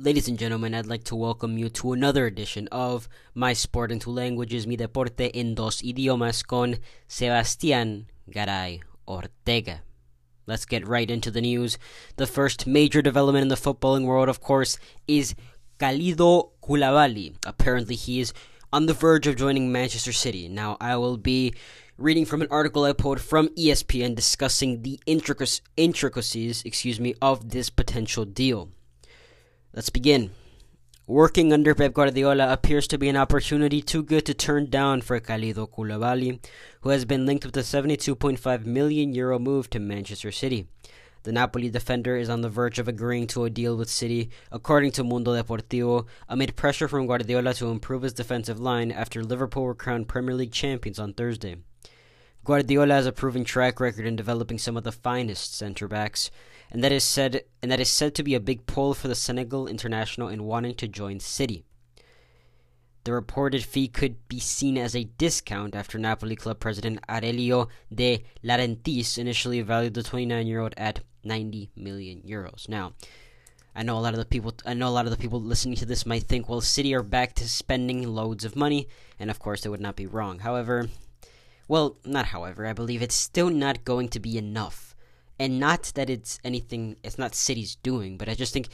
Ladies and gentlemen, I'd like to welcome you to another edition of My Sport in Two Languages, Mi Deporte en Dos Idiomas con Sebastián Garay Ortega. Let's get right into the news. The first major development in the footballing world, of course, is Kalidou Koulibaly. Apparently, he is on the verge of joining Manchester City. Now, I will be reading from an article I pulled from ESPN discussing the intricacies, excuse me, of this potential deal. Let's begin. Working under Pep Guardiola appears to be an opportunity too good to turn down for Kalidou Koulibaly, who has been linked with a 72.5 million euro move to Manchester City. The Napoli defender is on the verge of agreeing to a deal with City, according to Mundo Deportivo, amid pressure from Guardiola to improve his defensive line after Liverpool were crowned Premier League champions on Thursday. Guardiola has a proven track record in developing some of the finest centre backs, and that is said and that is said to be a big pull for the Senegal international in wanting to join City. The reported fee could be seen as a discount after Napoli club president Aurelio De Laurentiis initially valued the 29-year-old at 90 million euros. Now, I know a lot of the people I know a lot of the people listening to this might think, well, City are back to spending loads of money, and of course they would not be wrong. However, well, not however, I believe it's still not going to be enough and not that it's anything it's not city's doing but i just think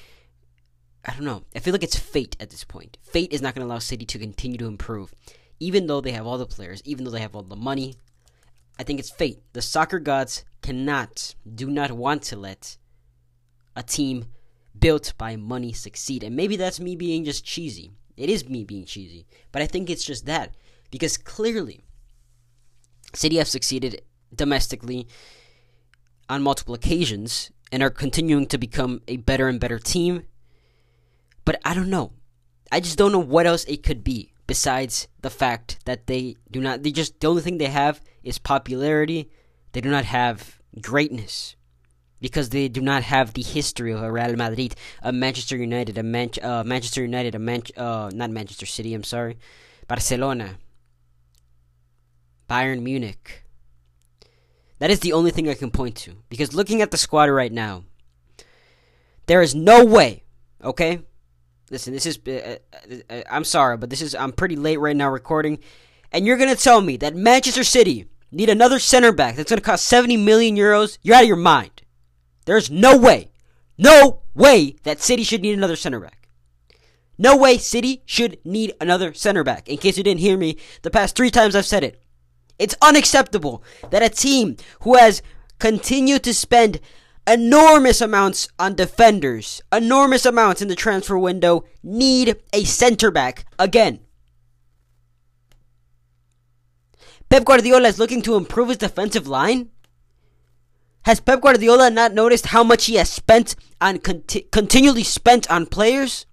i don't know i feel like it's fate at this point. Fate is not going to allow city to continue to improve even though they have all the players even though they have all the money. I think it's fate. The soccer gods cannot do not want to let a team built by money succeed and maybe that's me being just cheesy. It is me being cheesy but i think it's just that because clearly city have succeeded domestically on multiple occasions and are continuing to become a better and better team. But I don't know. I just don't know what else it could be besides the fact that they do not they just the only thing they have is popularity. They do not have greatness because they do not have the history of a Real Madrid, a Manchester United, a Man- uh, Manchester United, a Man- uh, not Manchester City, I'm sorry, Barcelona, Bayern Munich, that is the only thing I can point to. Because looking at the squad right now, there is no way, okay? Listen, this is. Uh, uh, uh, I'm sorry, but this is. I'm pretty late right now recording. And you're going to tell me that Manchester City need another center back that's going to cost 70 million euros? You're out of your mind. There's no way, no way that City should need another center back. No way City should need another center back. In case you didn't hear me, the past three times I've said it. It's unacceptable that a team who has continued to spend enormous amounts on defenders, enormous amounts in the transfer window, need a center back again. Pep Guardiola is looking to improve his defensive line. Has Pep Guardiola not noticed how much he has spent on conti- continually spent on players?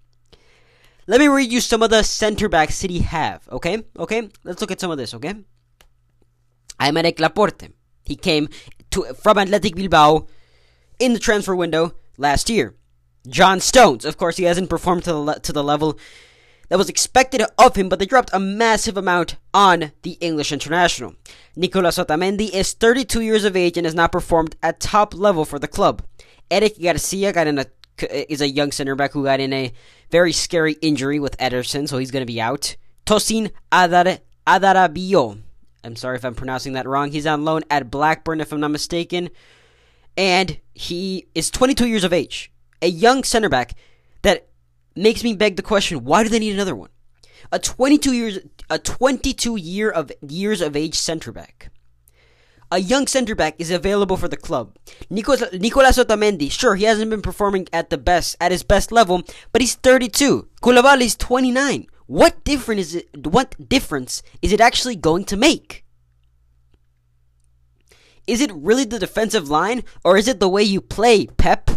Let me read you some of the center backs City have. Okay, okay. Let's look at some of this. Okay. Aymeric Laporte. He came to, from Athletic Bilbao in the transfer window last year. John Stones, of course, he hasn't performed to the, to the level that was expected of him, but they dropped a massive amount on the English international. Nicolas Otamendi is 32 years of age and has not performed at top level for the club. Eric Garcia got in a is a young center back who got in a very scary injury with Ederson, so he's going to be out. Tosin Adar Adarabio I'm sorry if I'm pronouncing that wrong. He's on loan at Blackburn, if I'm not mistaken. And he is 22 years of age. A young center back that makes me beg the question why do they need another one? A 22 years a 22 year of years of age center back. A young center back is available for the club. Nicolas, Nicolas Otamendi, sure, he hasn't been performing at the best, at his best level, but he's 32. Koulibaly is 29. What difference is it? What difference is it actually going to make? Is it really the defensive line, or is it the way you play, Pep?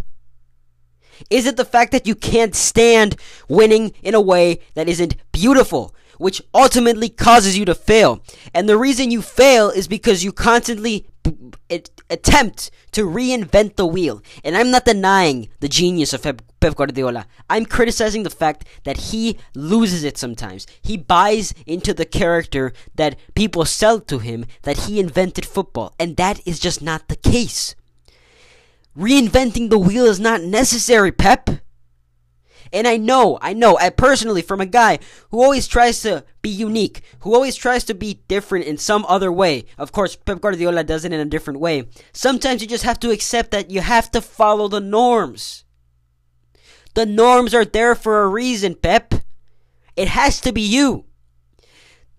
Is it the fact that you can't stand winning in a way that isn't beautiful, which ultimately causes you to fail? And the reason you fail is because you constantly attempt to reinvent the wheel. And I'm not denying the genius of Pep, Pep Guardiola. I'm criticizing the fact that he loses it sometimes. He buys into the character that people sell to him that he invented football. And that is just not the case. Reinventing the wheel is not necessary, Pep. And I know, I know, I personally, from a guy who always tries to be unique, who always tries to be different in some other way. Of course, Pep Guardiola does it in a different way. Sometimes you just have to accept that you have to follow the norms. The norms are there for a reason, Pep. It has to be you.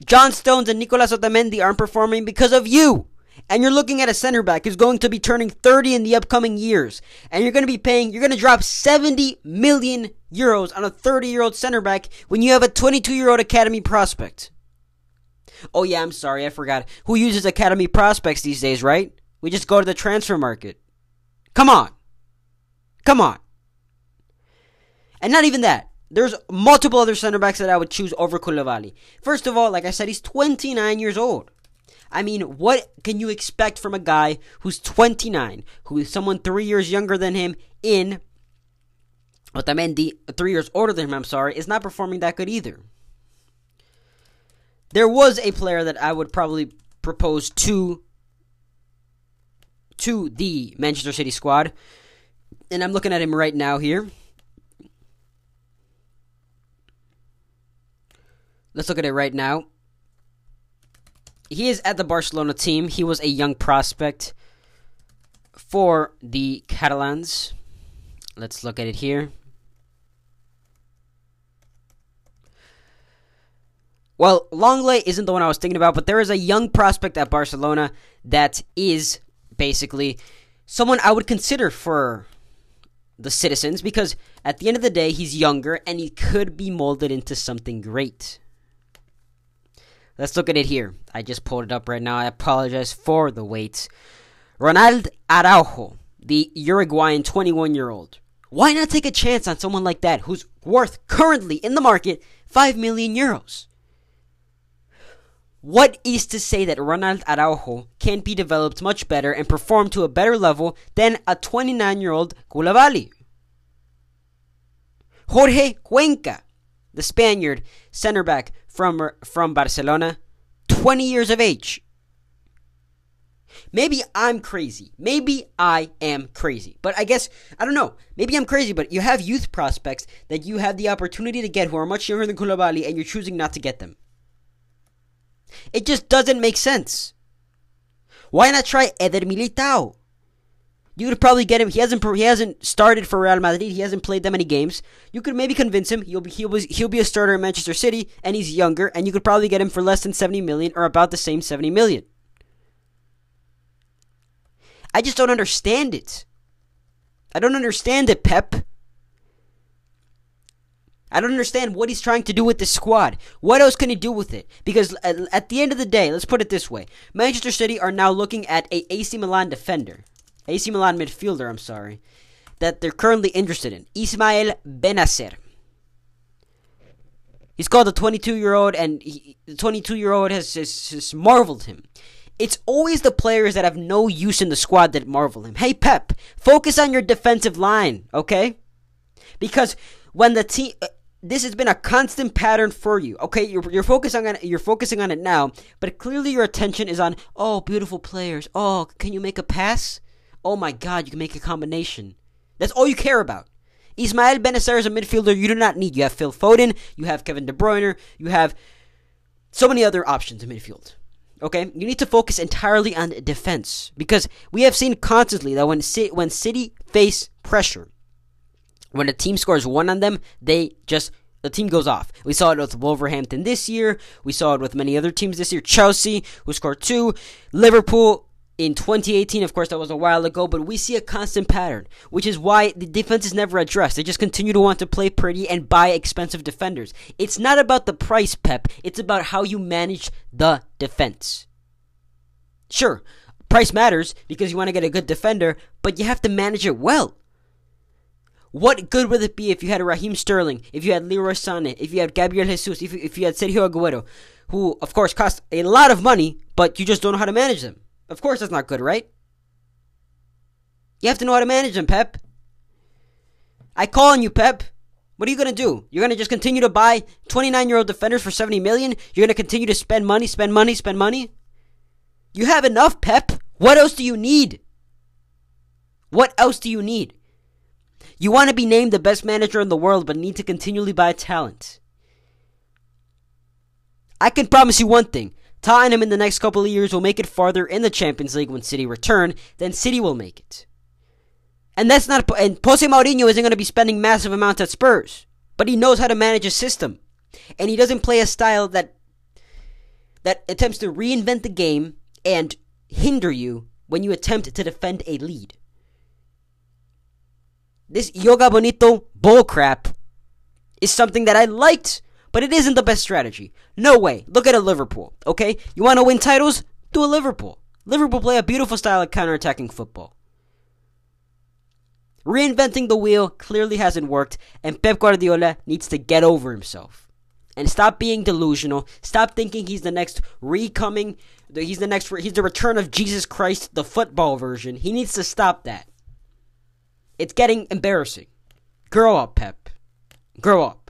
John Stones and Nicolas Otamendi aren't performing because of you. And you're looking at a center back who's going to be turning 30 in the upcoming years. And you're going to be paying, you're going to drop 70 million euros on a 30 year old center back when you have a 22 year old academy prospect. Oh, yeah, I'm sorry, I forgot. Who uses academy prospects these days, right? We just go to the transfer market. Come on. Come on. And not even that. There's multiple other center backs that I would choose over Koulibaly. First of all, like I said, he's 29 years old. I mean, what can you expect from a guy who's 29, who is someone three years younger than him in Otamendi, three years older than him, I'm sorry, is not performing that good either. There was a player that I would probably propose to to the Manchester City squad, and I'm looking at him right now here. Let's look at it right now. He is at the Barcelona team. He was a young prospect for the Catalans. Let's look at it here. Well, Longley isn't the one I was thinking about, but there is a young prospect at Barcelona that is basically someone I would consider for the citizens because at the end of the day, he's younger and he could be molded into something great. Let's look at it here. I just pulled it up right now. I apologize for the wait. Ronald Araujo, the Uruguayan 21 year old. Why not take a chance on someone like that who's worth currently in the market 5 million euros? What is to say that Ronald Araujo can't be developed much better and perform to a better level than a 29 year old Koulibaly? Jorge Cuenca, the Spaniard center back from from Barcelona, 20 years of age. Maybe I'm crazy. Maybe I am crazy. But I guess, I don't know. Maybe I'm crazy, but you have youth prospects that you have the opportunity to get who are much younger than Koulibaly and you're choosing not to get them. It just doesn't make sense. Why not try Eder Militao? You could probably get him. He hasn't he hasn't started for Real Madrid. He hasn't played that many games. You could maybe convince him. He'll be he'll be he'll be a starter in Manchester City, and he's younger. And you could probably get him for less than seventy million, or about the same seventy million. I just don't understand it. I don't understand it, Pep. I don't understand what he's trying to do with this squad. What else can he do with it? Because at, the end of the day, let's put it this way: Manchester City are now looking at a AC Milan defender AC Milan midfielder, I'm sorry, that they're currently interested in. Ismael Bennacer. He's called the 22 year old, and he, the 22 year old has, marveled him. It's always the players that have no use in the squad that marvel him. Hey, Pep, focus on your defensive line, okay? Because when the team, uh, this has been a constant pattern for you. Okay, you're, you're focusing on you're focusing on it now, but clearly your attention is on oh beautiful players. Oh, can you make a pass? Oh my god, you can make a combination. That's all you care about. Ismael Bennacer is a midfielder you do not need. You have Phil Foden, you have Kevin De Bruyne, you have so many other options in midfield. Okay, you need to focus entirely on defense because we have seen constantly that when when City face pressure, when a team scores one on them, they just the team goes off. We saw it with Wolverhampton this year. We saw it with many other teams this year. Chelsea, who scored two. Liverpool, in 2018, of course, that was a while ago, but we see a constant pattern, which is why the defense is never addressed. They just continue to want to play pretty and buy expensive defenders. It's not about the price, Pep. It's about how you manage the defense. Sure, price matters because you want to get a good defender, but you have to manage it well. What good would it be if you had Raheem Sterling, if you had Leroy Sané, if you had Gabriel Jesus, if you, if you had Sergio Aguero, who, of course, cost a lot of money, but you just don't know how to manage them? Of course, that's not good, right? You have to know how to manage them, Pep. I call on you, Pep. What are you going to do? You're going to just continue to buy 29 year old defenders for 70 million? You're going to continue to spend money, spend money, spend money? You have enough, Pep. What else do you need? What else do you need? You want to be named the best manager in the world, but need to continually buy talent. I can promise you one thing. Tottenham in him in the next couple of years will make it farther in the Champions League when City return than City will make it. And that's not and Jose Mourinho isn't going to be spending massive amounts at Spurs, but he knows how to manage a system. And he doesn't play a style that that attempts to reinvent the game and hinder you when you attempt to defend a lead. This yoga bonito bullcrap is something that I liked, but it isn't the best strategy. No way. Look at a Liverpool, okay? You want to win titles? Do a Liverpool. Liverpool play a beautiful style of counterattacking football. Reinventing the wheel clearly hasn't worked, and Pep Guardiola needs to get over himself. And stop being delusional. Stop thinking he's the next recoming, he's the next, he's the return of Jesus Christ, the football version. He needs to stop that. It's getting embarrassing. Grow up, Pep. Grow up.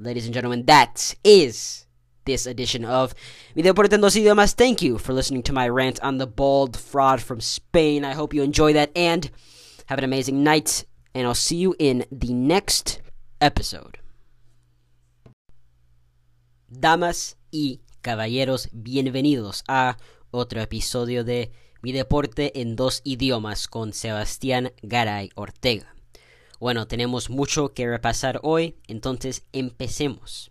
Ladies and gentlemen, that is this edition of Video por dos idiomas. Thank you for listening to my rant on the bald fraud from Spain. I hope you enjoy that and have an amazing night. And I'll see you in the next episode. Damas y caballeros, bienvenidos a otro episodio de Mi deporte en dos idiomas con Sebastián Garay Ortega. Bueno, tenemos mucho que repasar hoy, entonces empecemos.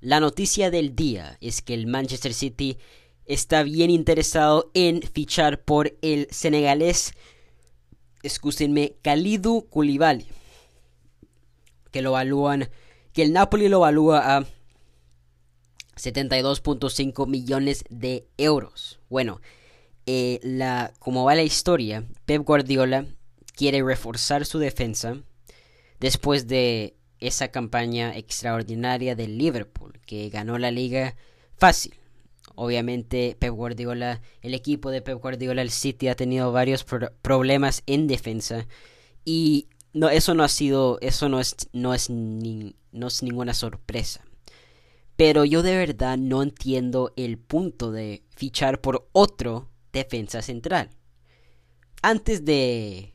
La noticia del día es que el Manchester City está bien interesado en fichar por el senegalés, escúsenme, Khalidou Koulibaly, que lo evalúan, que el Napoli lo evalúa a 72.5 millones de euros. Bueno, eh, la, como va la historia, Pep Guardiola quiere reforzar su defensa después de esa campaña extraordinaria del Liverpool, que ganó la liga fácil. Obviamente Pep Guardiola, el equipo de Pep Guardiola, el City ha tenido varios problemas en defensa y eso no ha sido, eso no es, no es, no es ninguna sorpresa. Pero yo de verdad no entiendo el punto de fichar por otro defensa central. Antes de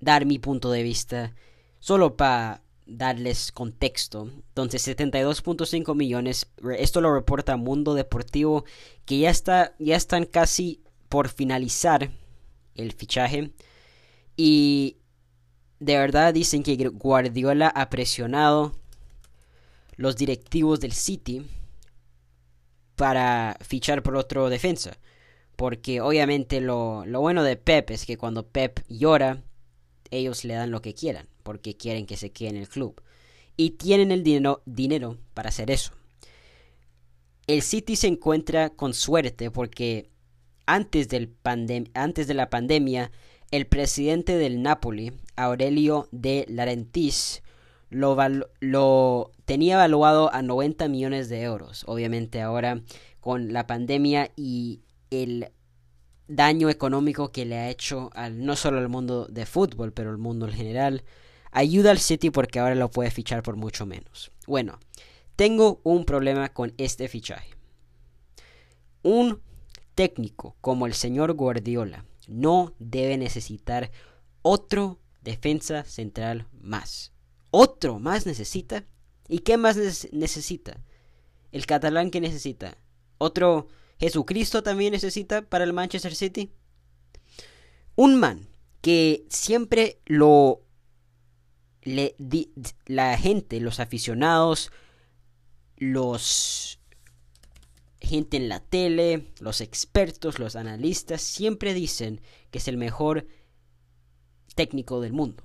dar mi punto de vista, solo para darles contexto. Entonces, 72.5 millones. Esto lo reporta Mundo Deportivo. Que ya está. Ya están casi por finalizar el fichaje. Y de verdad dicen que Guardiola ha presionado los directivos del City para fichar por otro defensa. Porque obviamente lo, lo bueno de Pep es que cuando Pep llora, ellos le dan lo que quieran porque quieren que se quede en el club. Y tienen el dinero, dinero para hacer eso. El City se encuentra con suerte porque antes, del antes de la pandemia, el presidente del Napoli, Aurelio de Larentis, lo, lo, tenía evaluado a 90 millones de euros. Obviamente ahora con la pandemia y el daño económico que le ha hecho al, no solo al mundo de fútbol, pero al mundo en general, ayuda al City porque ahora lo puede fichar por mucho menos. Bueno, tengo un problema con este fichaje. Un técnico como el señor Guardiola no debe necesitar otro defensa central más. Otro más necesita. ¿Y qué más necesita? El catalán que necesita. Otro Jesucristo también necesita para el Manchester City. Un man que siempre lo la gente, los aficionados, los gente en la tele, los expertos, los analistas, siempre dicen que es el mejor técnico del mundo.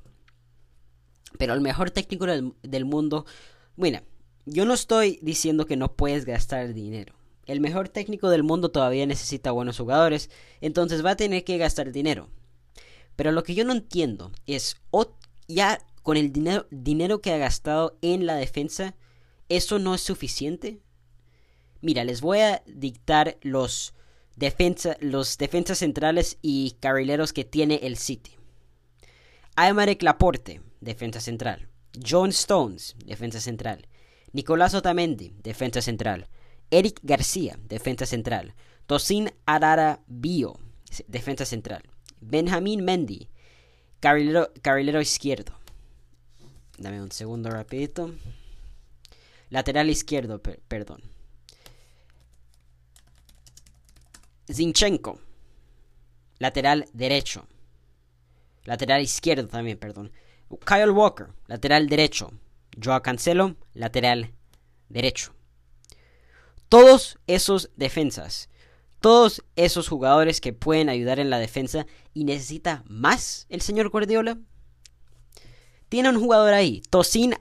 Pero el mejor técnico del, del mundo, bueno, yo no estoy diciendo que no puedes gastar dinero. El mejor técnico del mundo todavía necesita buenos jugadores, entonces va a tener que gastar dinero. Pero lo que yo no entiendo es, ya con el dinero, dinero que ha gastado en la defensa, ¿eso no es suficiente? Mira, les voy a dictar los, defensa, los defensas centrales y carrileros que tiene el City. Aymeric Laporte, defensa central. John Stones, defensa central. Nicolás Otamendi, defensa central. Eric García, defensa central. Tosin Arara Bio, defensa central. Benjamín Mendy, Carrilero, carrilero izquierdo. Dame un segundo rapidito. Lateral izquierdo, perdón. Zinchenko. Lateral derecho. Lateral izquierdo también, perdón. Kyle Walker, lateral derecho. Joao Cancelo, lateral derecho. Todos esos defensas, todos esos jugadores que pueden ayudar en la defensa y necesita más el señor Guardiola. Tiene un jugador ahí, Tosin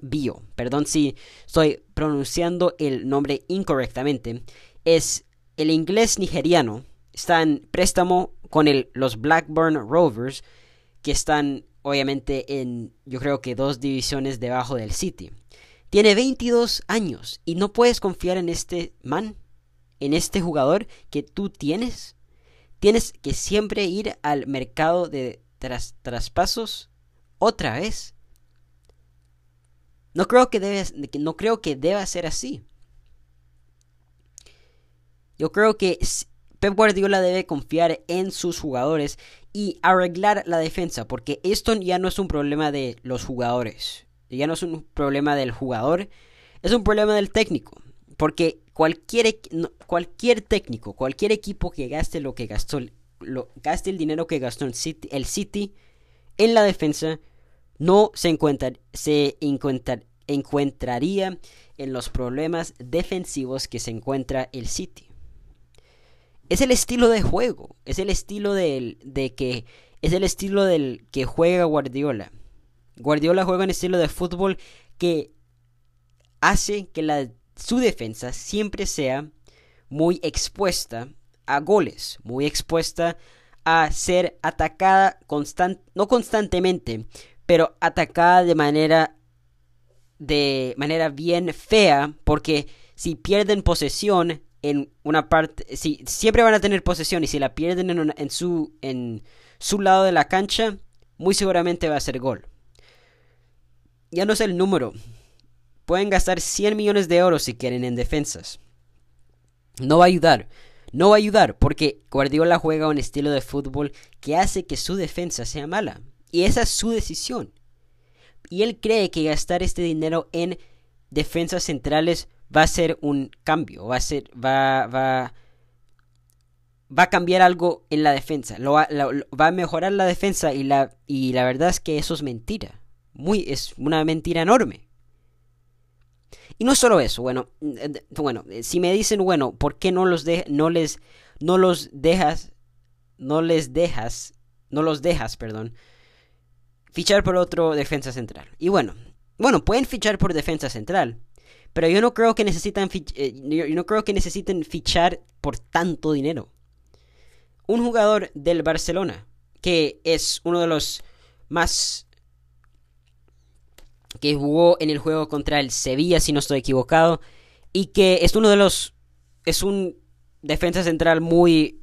Bio. perdón si estoy pronunciando el nombre incorrectamente, es el inglés nigeriano, está en préstamo con los Blackburn Rovers, que están obviamente en, yo creo que dos divisiones debajo del City. Tiene 22 años y no puedes confiar en este man, en este jugador que tú tienes. Tienes que siempre ir al mercado de traspasos otra vez. No creo que debes, no creo que deba ser así. Yo creo que Pep Guardiola debe confiar en sus jugadores y arreglar la defensa, porque esto ya no es un problema de los jugadores, ya no es un problema del jugador, es un problema del técnico, porque cualquier, cualquier técnico, cualquier equipo que gaste lo que gastó, gaste el dinero que gastó el City en la defensa, no se, encuentra, se encontraría en los problemas defensivos que se encuentra el City es el estilo de juego, es el estilo del, de que es el estilo del que juega Guardiola. Guardiola juega un estilo de fútbol que hace que su defensa siempre sea muy expuesta a goles, muy expuesta a ser atacada no constantemente, pero atacada de manera de manera bien fea, porque si pierden posesión en una parte, si siempre van a tener posesión y si la pierden en, su, en su lado de la cancha, muy seguramente va a ser gol. Ya no sé el número. Pueden gastar 100 millones de euros si quieren en defensas. No va a ayudar. No va a ayudar porque Guardiola juega un estilo de fútbol que hace que su defensa sea mala. Y esa es su decisión. Y él cree que gastar este dinero en defensas centrales va a ser un cambio, va a ser, va, va, va a cambiar algo en la defensa, lo va, va, a mejorar la defensa y la, y la verdad es que eso es mentira, muy, es una mentira enorme. Y no solo eso, bueno, eh, bueno, eh, si me dicen, bueno, ¿por qué no los de, no les, no los dejas, no les dejas, no los dejas, perdón, fichar por otro defensa central? Y bueno, bueno, pueden fichar por defensa central, pero yo no creo que necesitan eh, yo no creo que necesiten fichar por tanto dinero. Un jugador del Barcelona, que es uno de los más que jugó en el juego contra el Sevilla, si no estoy equivocado, y que es uno de los es un defensa central muy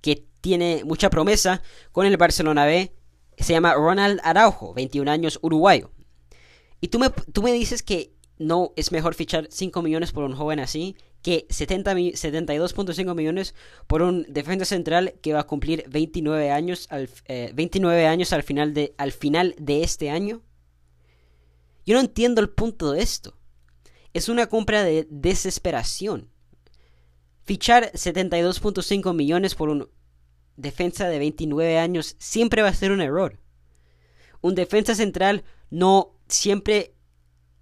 que tiene mucha promesa con el Barcelona B, se llama Ronald Araujo, 21 años, uruguayo. Y tú me, tú me dices que no es mejor fichar 5 millones por un joven así que 72.5 millones por un defensa central que va a cumplir 29 años al, 29 eh, años al final, de, al final de este año. Yo no entiendo el punto de esto. Es una compra de desesperación. Fichar 72.5 millones por un defensa de 29 años siempre va a ser un error. Un defensa central no siempre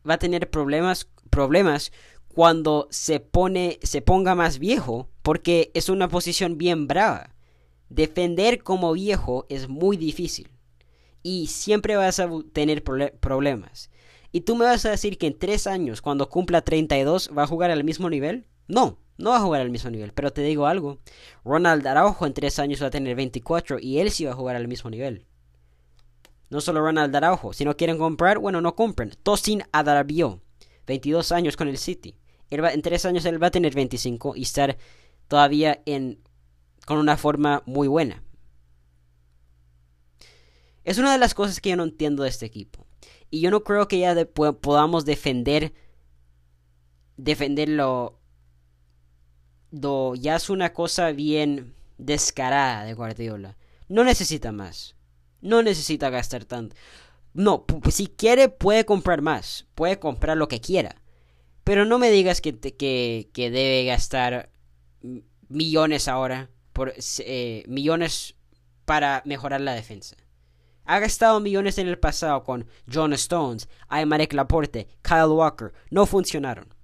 va a tener problemas, problemas cuando se pone, se ponga más viejo, porque es una posición bien brava. Defender como viejo es muy difícil y siempre vas a tener problemas. ¿Y tú me vas a decir que en tres años, cuando cumpla 32, va a jugar al mismo nivel? No, no va a jugar al mismo nivel. Pero te digo algo, Ronald Araujo en tres años va a tener 24 y él sí va a jugar al mismo nivel. No solo Ronald Araujo. Si no quieren comprar, bueno, no compren. Tosin Adarabio. 22 años con el City. en 3 años él va a tener 25 y estar todavía en, con una forma muy buena. Es una de las cosas que yo no entiendo de este equipo. Y yo no creo que ya podamos defender. Defenderlo. Ya es una cosa bien descarada de Guardiola. No necesita más. no necesita gastar tanto. No, si quiere puede comprar más, puede comprar lo que quiera. Pero no me digas que, que, que debe gastar millones ahora, por, eh, millones para mejorar la defensa. Ha gastado millones en el pasado con John Stones, Aymeric Laporte, Kyle Walker. No funcionaron.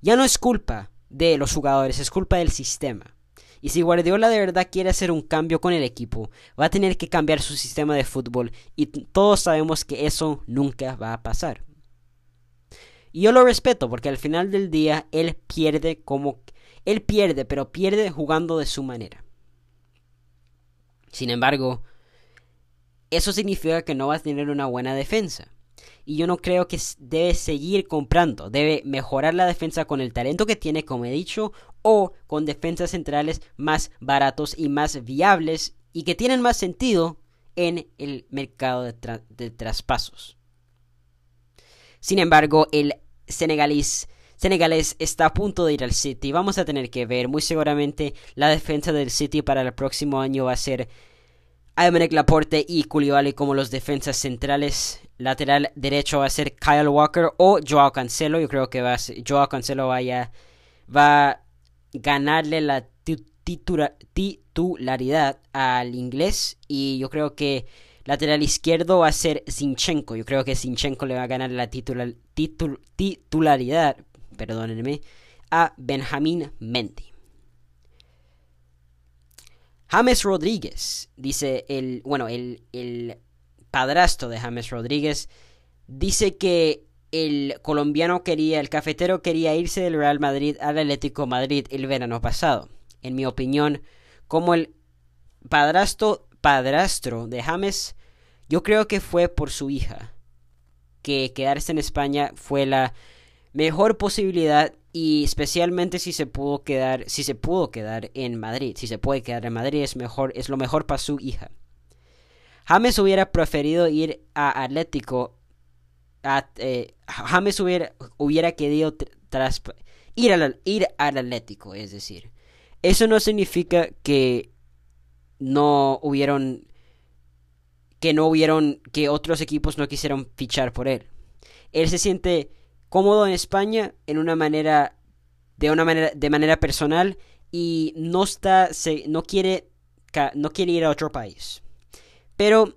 Ya no es culpa de los jugadores, es culpa del sistema. Y si Guardiola de verdad quiere hacer un cambio con el equipo, va a tener que cambiar su sistema de fútbol y todos sabemos que eso nunca va a pasar. Y yo lo respeto porque al final del día él pierde como él pierde, pero pierde jugando de su manera. Sin embargo, eso significa que no va a tener una buena defensa. Y yo no creo que debe seguir comprando. Debe mejorar la defensa con el talento que tiene, como he dicho, o con defensas centrales más baratos y más viables y que tienen más sentido en el mercado de, traspasos. Sin embargo, el senegalés, está a punto de ir al City. Vamos a tener que ver. Muy seguramente la defensa del City para el próximo año va a ser Aymeric Laporte y Koulibaly como los defensas centrales. Lateral derecho va a ser Kyle Walker o Joao Cancelo. Yo creo que va a ser, Joao Cancelo vaya, va a ganarle la titularidad al inglés. Y yo creo que lateral izquierdo va a ser Zinchenko. Yo creo que Zinchenko le va a ganar la titularidad perdónenme, a Benjamín Mendy. James Rodríguez, dice el, bueno, el, el padrastro de James Rodríguez, dice que el colombiano quería, el cafetero quería irse del Real Madrid al Atlético Madrid el verano pasado. En mi opinión, como el padrastro, padrastro de James, yo creo que fue por su hija. Que quedarse en España fue la mejor posibilidad y especialmente si se pudo quedar, si se pudo quedar en Madrid, si se puede quedar en Madrid es mejor, es lo mejor para su hija. James hubiera preferido ir a Atlético, eh, James hubiera, hubiera querido tras, ir, al, ir al Atlético, es decir, eso no significa que no hubieron, que no hubieron, que otros equipos no quisieron fichar por él. Él se siente cómodo en España en una manera de una manera de manera personal y no está no quiere no quiere ir a otro país. Pero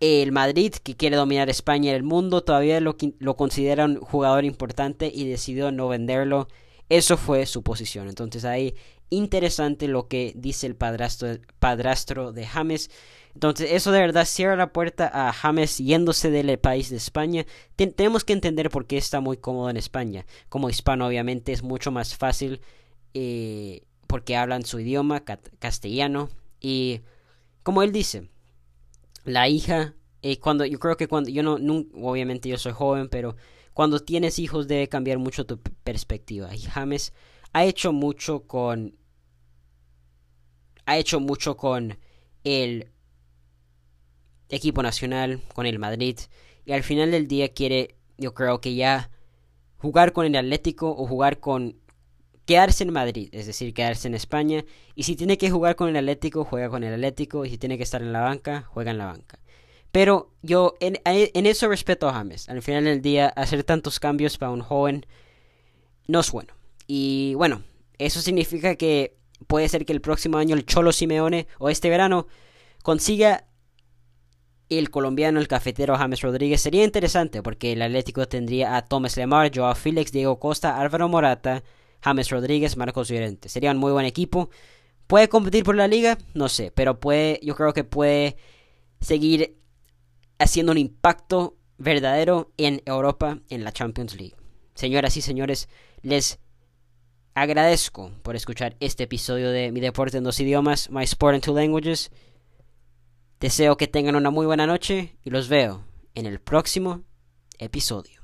el Madrid, que quiere dominar España y el mundo, todavía lo, lo considera un jugador importante y decidió no venderlo. Eso fue su posición. Entonces ahí interesante lo que dice el padrastro, padrastro de James. Entonces, eso de verdad cierra la puerta a James yéndose del país de España. tenemos que entender por qué está muy cómodo en España. Como hispano, obviamente, es mucho más fácil eh, porque hablan su idioma, castellano. Y como él dice, la hija, eh, cuando yo creo que cuando yo no, obviamente yo soy joven, pero cuando tienes hijos debe cambiar mucho tu perspectiva. Y James ha hecho mucho con. Ha hecho mucho con el equipo nacional, con el Madrid. Y al final del día quiere, yo creo que ya jugar con el Atlético o jugar con... Quedarse en Madrid, es decir, quedarse en España. Y si tiene que jugar con el Atlético, juega con el Atlético. Y si tiene que estar en la banca, juega en la banca. Pero yo en, en eso respeto a James. Al final del día, hacer tantos cambios para un joven no es bueno. Y bueno, eso significa que puede ser que el próximo año el Cholo Simeone o este verano consiga el colombiano, el cafetero James Rodríguez. Sería interesante porque el Atlético tendría a Thomas Lemar, Joao Félix, Diego Costa, Álvaro Morata, James Rodríguez, Marcos Llorente. Sería un muy buen equipo. ¿Puede competir por la liga? No sé, pero puede, yo creo que puede seguir haciendo un impacto verdadero en Europa en la Champions League. Señoras y señores, les agradezco por escuchar este episodio de Mi Deporte en dos idiomas, My Sport in Two Languages. Deseo que tengan una muy buena noche y los veo en el próximo episodio.